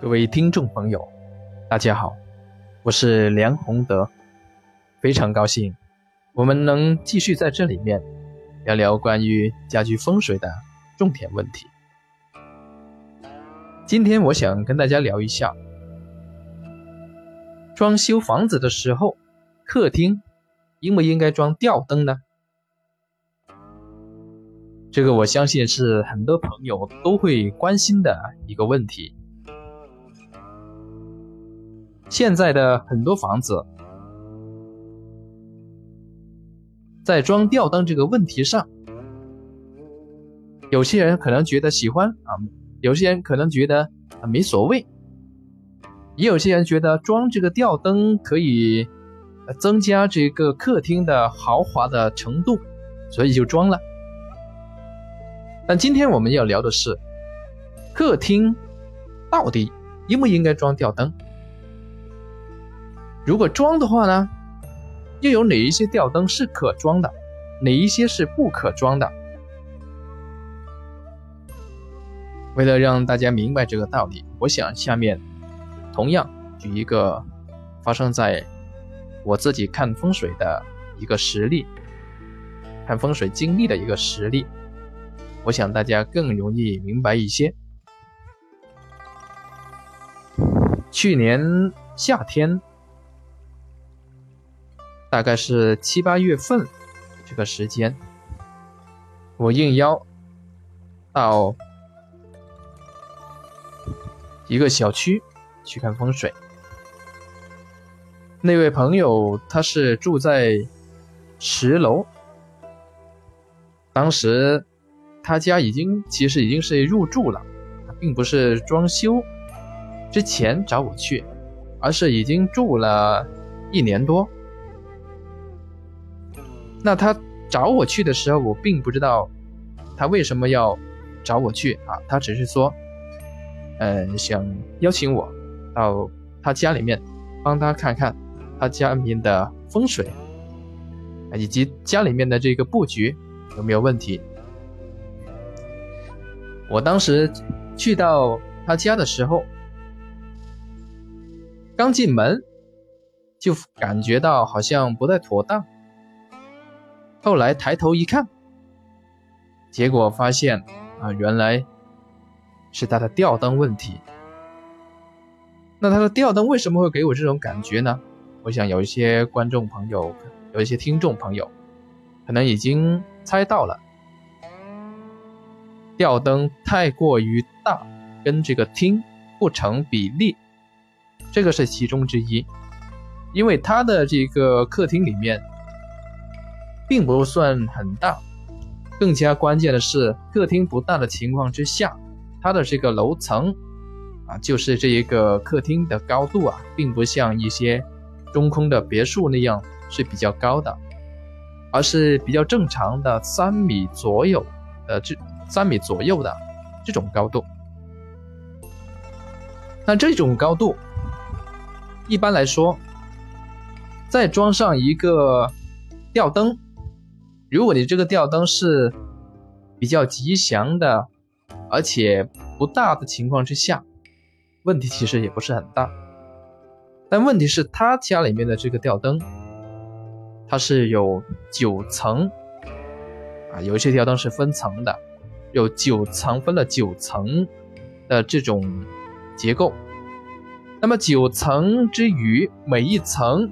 各位听众朋友，大家好，我是梁宏德，非常高兴我们能继续在这里面聊聊关于家居风水的重点问题。今天我想跟大家聊一下，装修房子的时候，客厅应不应该装吊灯呢？这个我相信是很多朋友都会关心的一个问题。现在的很多房子，在装吊灯这个问题上，有些人可能觉得喜欢啊，有些人可能觉得啊没所谓，也有些人觉得装这个吊灯可以增加这个客厅的豪华的程度，所以就装了。但今天我们要聊的是，客厅到底应不应该装吊灯？如果装的话呢，又有哪一些吊灯是可装的，哪一些是不可装的？为了让大家明白这个道理，我想下面同样举一个发生在我自己看风水的一个实例，看风水经历的一个实例，我想大家更容易明白一些。去年夏天。大概是七八月份这个时间，我应邀到一个小区去看风水。那位朋友他是住在十楼，当时他家已经其实已经是入住了，并不是装修之前找我去，而是已经住了一年多。那他找我去的时候，我并不知道他为什么要找我去啊，他只是说，嗯，想邀请我到他家里面帮他看看他家里面的风水，以及家里面的这个布局有没有问题。我当时去到他家的时候，刚进门就感觉到好像不太妥当。后来抬头一看，结果发现啊，原来是他的吊灯问题。那他的吊灯为什么会给我这种感觉呢？我想有一些观众朋友，有一些听众朋友，可能已经猜到了，吊灯太过于大，跟这个厅不成比例，这个是其中之一。因为他的这个客厅里面。并不算很大，更加关键的是，客厅不大的情况之下，它的这个楼层啊，就是这一个客厅的高度啊，并不像一些中空的别墅那样是比较高的，而是比较正常的三米左右的这三米左右的这种高度。那这种高度，一般来说，再装上一个吊灯。如果你这个吊灯是比较吉祥的，而且不大的情况之下，问题其实也不是很大。但问题是，他家里面的这个吊灯，它是有九层啊，有一些吊灯是分层的，有九层分了九层的这种结构。那么九层之余，每一层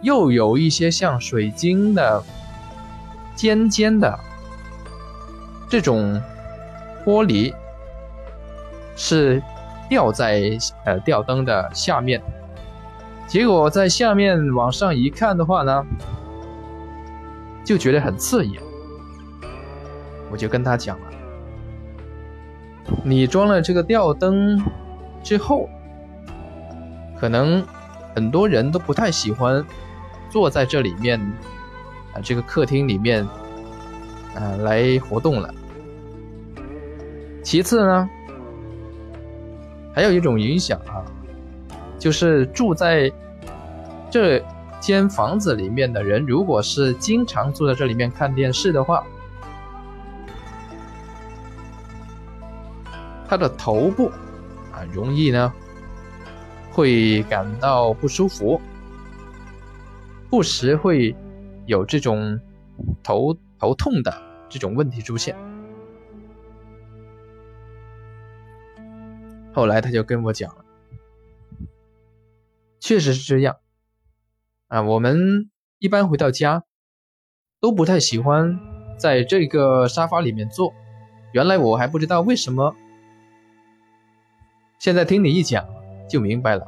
又有一些像水晶的。尖尖的这种玻璃是吊在呃吊灯的下面，结果在下面往上一看的话呢，就觉得很刺眼。我就跟他讲了，你装了这个吊灯之后，可能很多人都不太喜欢坐在这里面。啊，这个客厅里面，啊，来活动了。其次呢，还有一种影响啊，就是住在这间房子里面的人，如果是经常坐在这里面看电视的话，他的头部啊，容易呢会感到不舒服，不时会有这种头头痛的这种问题出现。后来他就跟我讲了，确实是这样啊。我们一般回到家都不太喜欢在这个沙发里面坐，原来我还不知道为什么。现在听你一讲就明白了，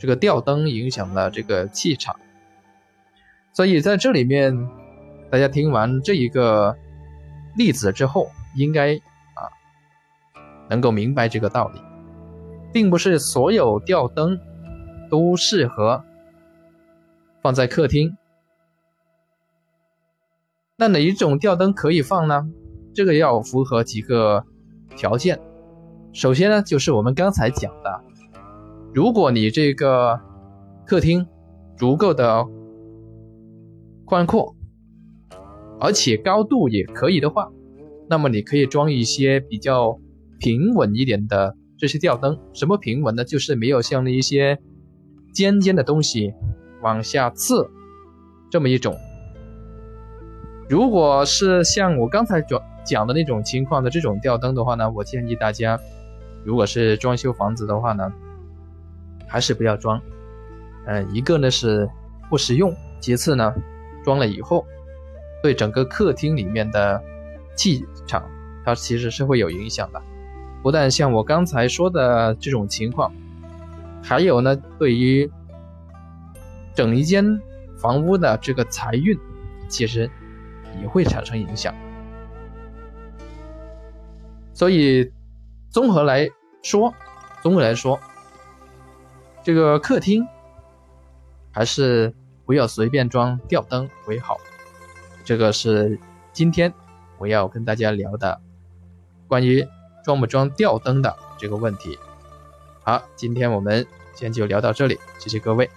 这个吊灯影响了这个气场，所以在这里面，大家听完这一个例子之后，应该啊能够明白这个道理，并不是所有吊灯都适合放在客厅。那哪一种吊灯可以放呢？这个要符合几个条件。首先呢，就是我们刚才讲的，如果你这个客厅足够的宽阔，而且高度也可以的话，那么你可以装一些比较平稳一点的这些吊灯。什么平稳呢？就是没有像那一些尖尖的东西往下刺这么一种。如果是像我刚才讲讲的那种情况的这种吊灯的话呢，我建议大家。如果是装修房子的话呢，还是不要装。嗯，一个呢是不实用，其次呢，装了以后对整个客厅里面的气场，它其实是会有影响的。不但像我刚才说的这种情况，还有呢，对于整一间房屋的这个财运，其实也会产生影响。所以。综合来说，综合来说，这个客厅还是不要随便装吊灯为好。这个是今天我要跟大家聊的关于装不装吊灯的这个问题。好，今天我们先就聊到这里，谢谢各位。